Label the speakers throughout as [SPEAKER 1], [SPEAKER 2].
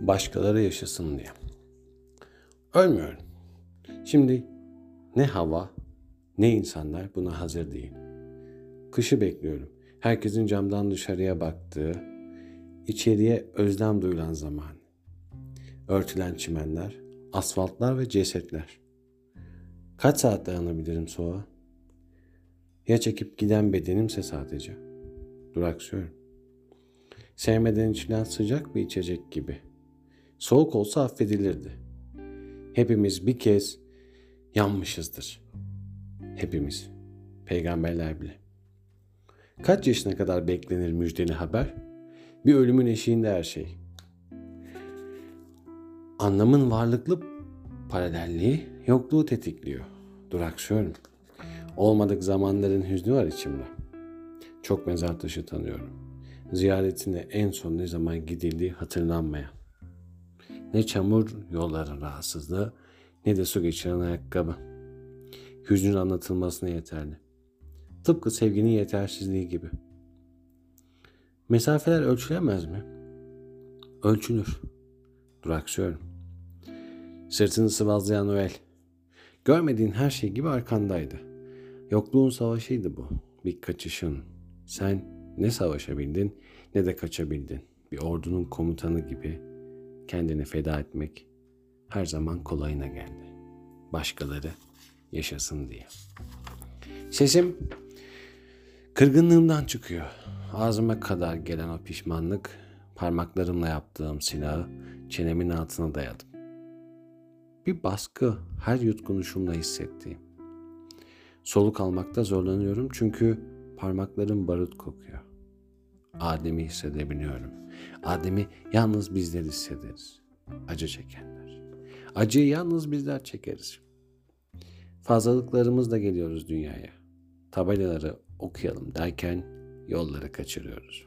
[SPEAKER 1] başkaları yaşasın diye. Ölmüyorum. Şimdi ne hava ne insanlar buna hazır değil. Kışı bekliyorum. Herkesin camdan dışarıya baktığı, içeriye özlem duyulan zaman. Örtülen çimenler, asfaltlar ve cesetler. Kaç saat dayanabilirim soğuğa? Ya çekip giden bedenimse sadece. Duraksıyorum. Sevmeden içilen sıcak bir içecek gibi. Soğuk olsa affedilirdi. Hepimiz bir kez yanmışızdır. Hepimiz. Peygamberler bile. Kaç yaşına kadar beklenir müjdeli haber? Bir ölümün eşiğinde her şey. Anlamın varlıklı paralelliği yokluğu tetikliyor. Duraksıyorum. Olmadık zamanların hüznü var içimde. Çok mezar taşı tanıyorum. Ziyaretine en son ne zaman gidildiği hatırlanmayan. Ne çamur yolların rahatsızlığı ne de su geçiren ayakkabı. Hüznün anlatılmasına yeterli. Tıpkı sevginin yetersizliği gibi. Mesafeler ölçülemez mi? Ölçülür. Duraksıyorum. Sırtını sıvazlayan Noel. Görmediğin her şey gibi arkandaydı. Yokluğun savaşıydı bu. Bir kaçışın. Sen ne savaşabildin ne de kaçabildin. Bir ordunun komutanı gibi kendini feda etmek her zaman kolayına geldi. Başkaları yaşasın diye. Sesim kırgınlığımdan çıkıyor. Ağzıma kadar gelen o pişmanlık parmaklarımla yaptığım silahı çenemin altına dayadım. Bir baskı her yutkunuşumla hissettiğim. Soluk almakta zorlanıyorum çünkü parmaklarım barut kokuyor. Adem'i hissedebiliyorum. Adem'i yalnız bizler hissederiz. Acı çekenler. Acıyı yalnız bizler çekeriz. Fazlalıklarımızla geliyoruz dünyaya. Tabelaları okuyalım derken yolları kaçırıyoruz.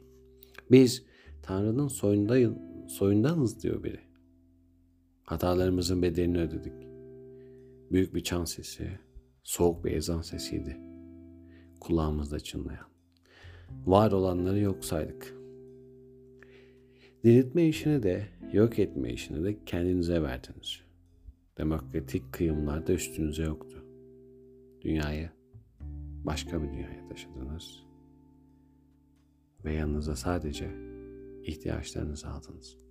[SPEAKER 1] Biz Tanrı'nın soyunda, soyundanız diyor biri. Hatalarımızın bedelini ödedik. Büyük bir çan sesi, soğuk bir ezan sesiydi. Kulağımızda çınlayan. Var olanları yok saydık. Diriltme işini de, yok etme işini de kendinize verdiniz. Demokratik kıyımlarda üstünüze yoktu. Dünyayı başka bir dünyaya taşıdınız. Ve yanınıza sadece ihtiyaçlarınızı aldınız.''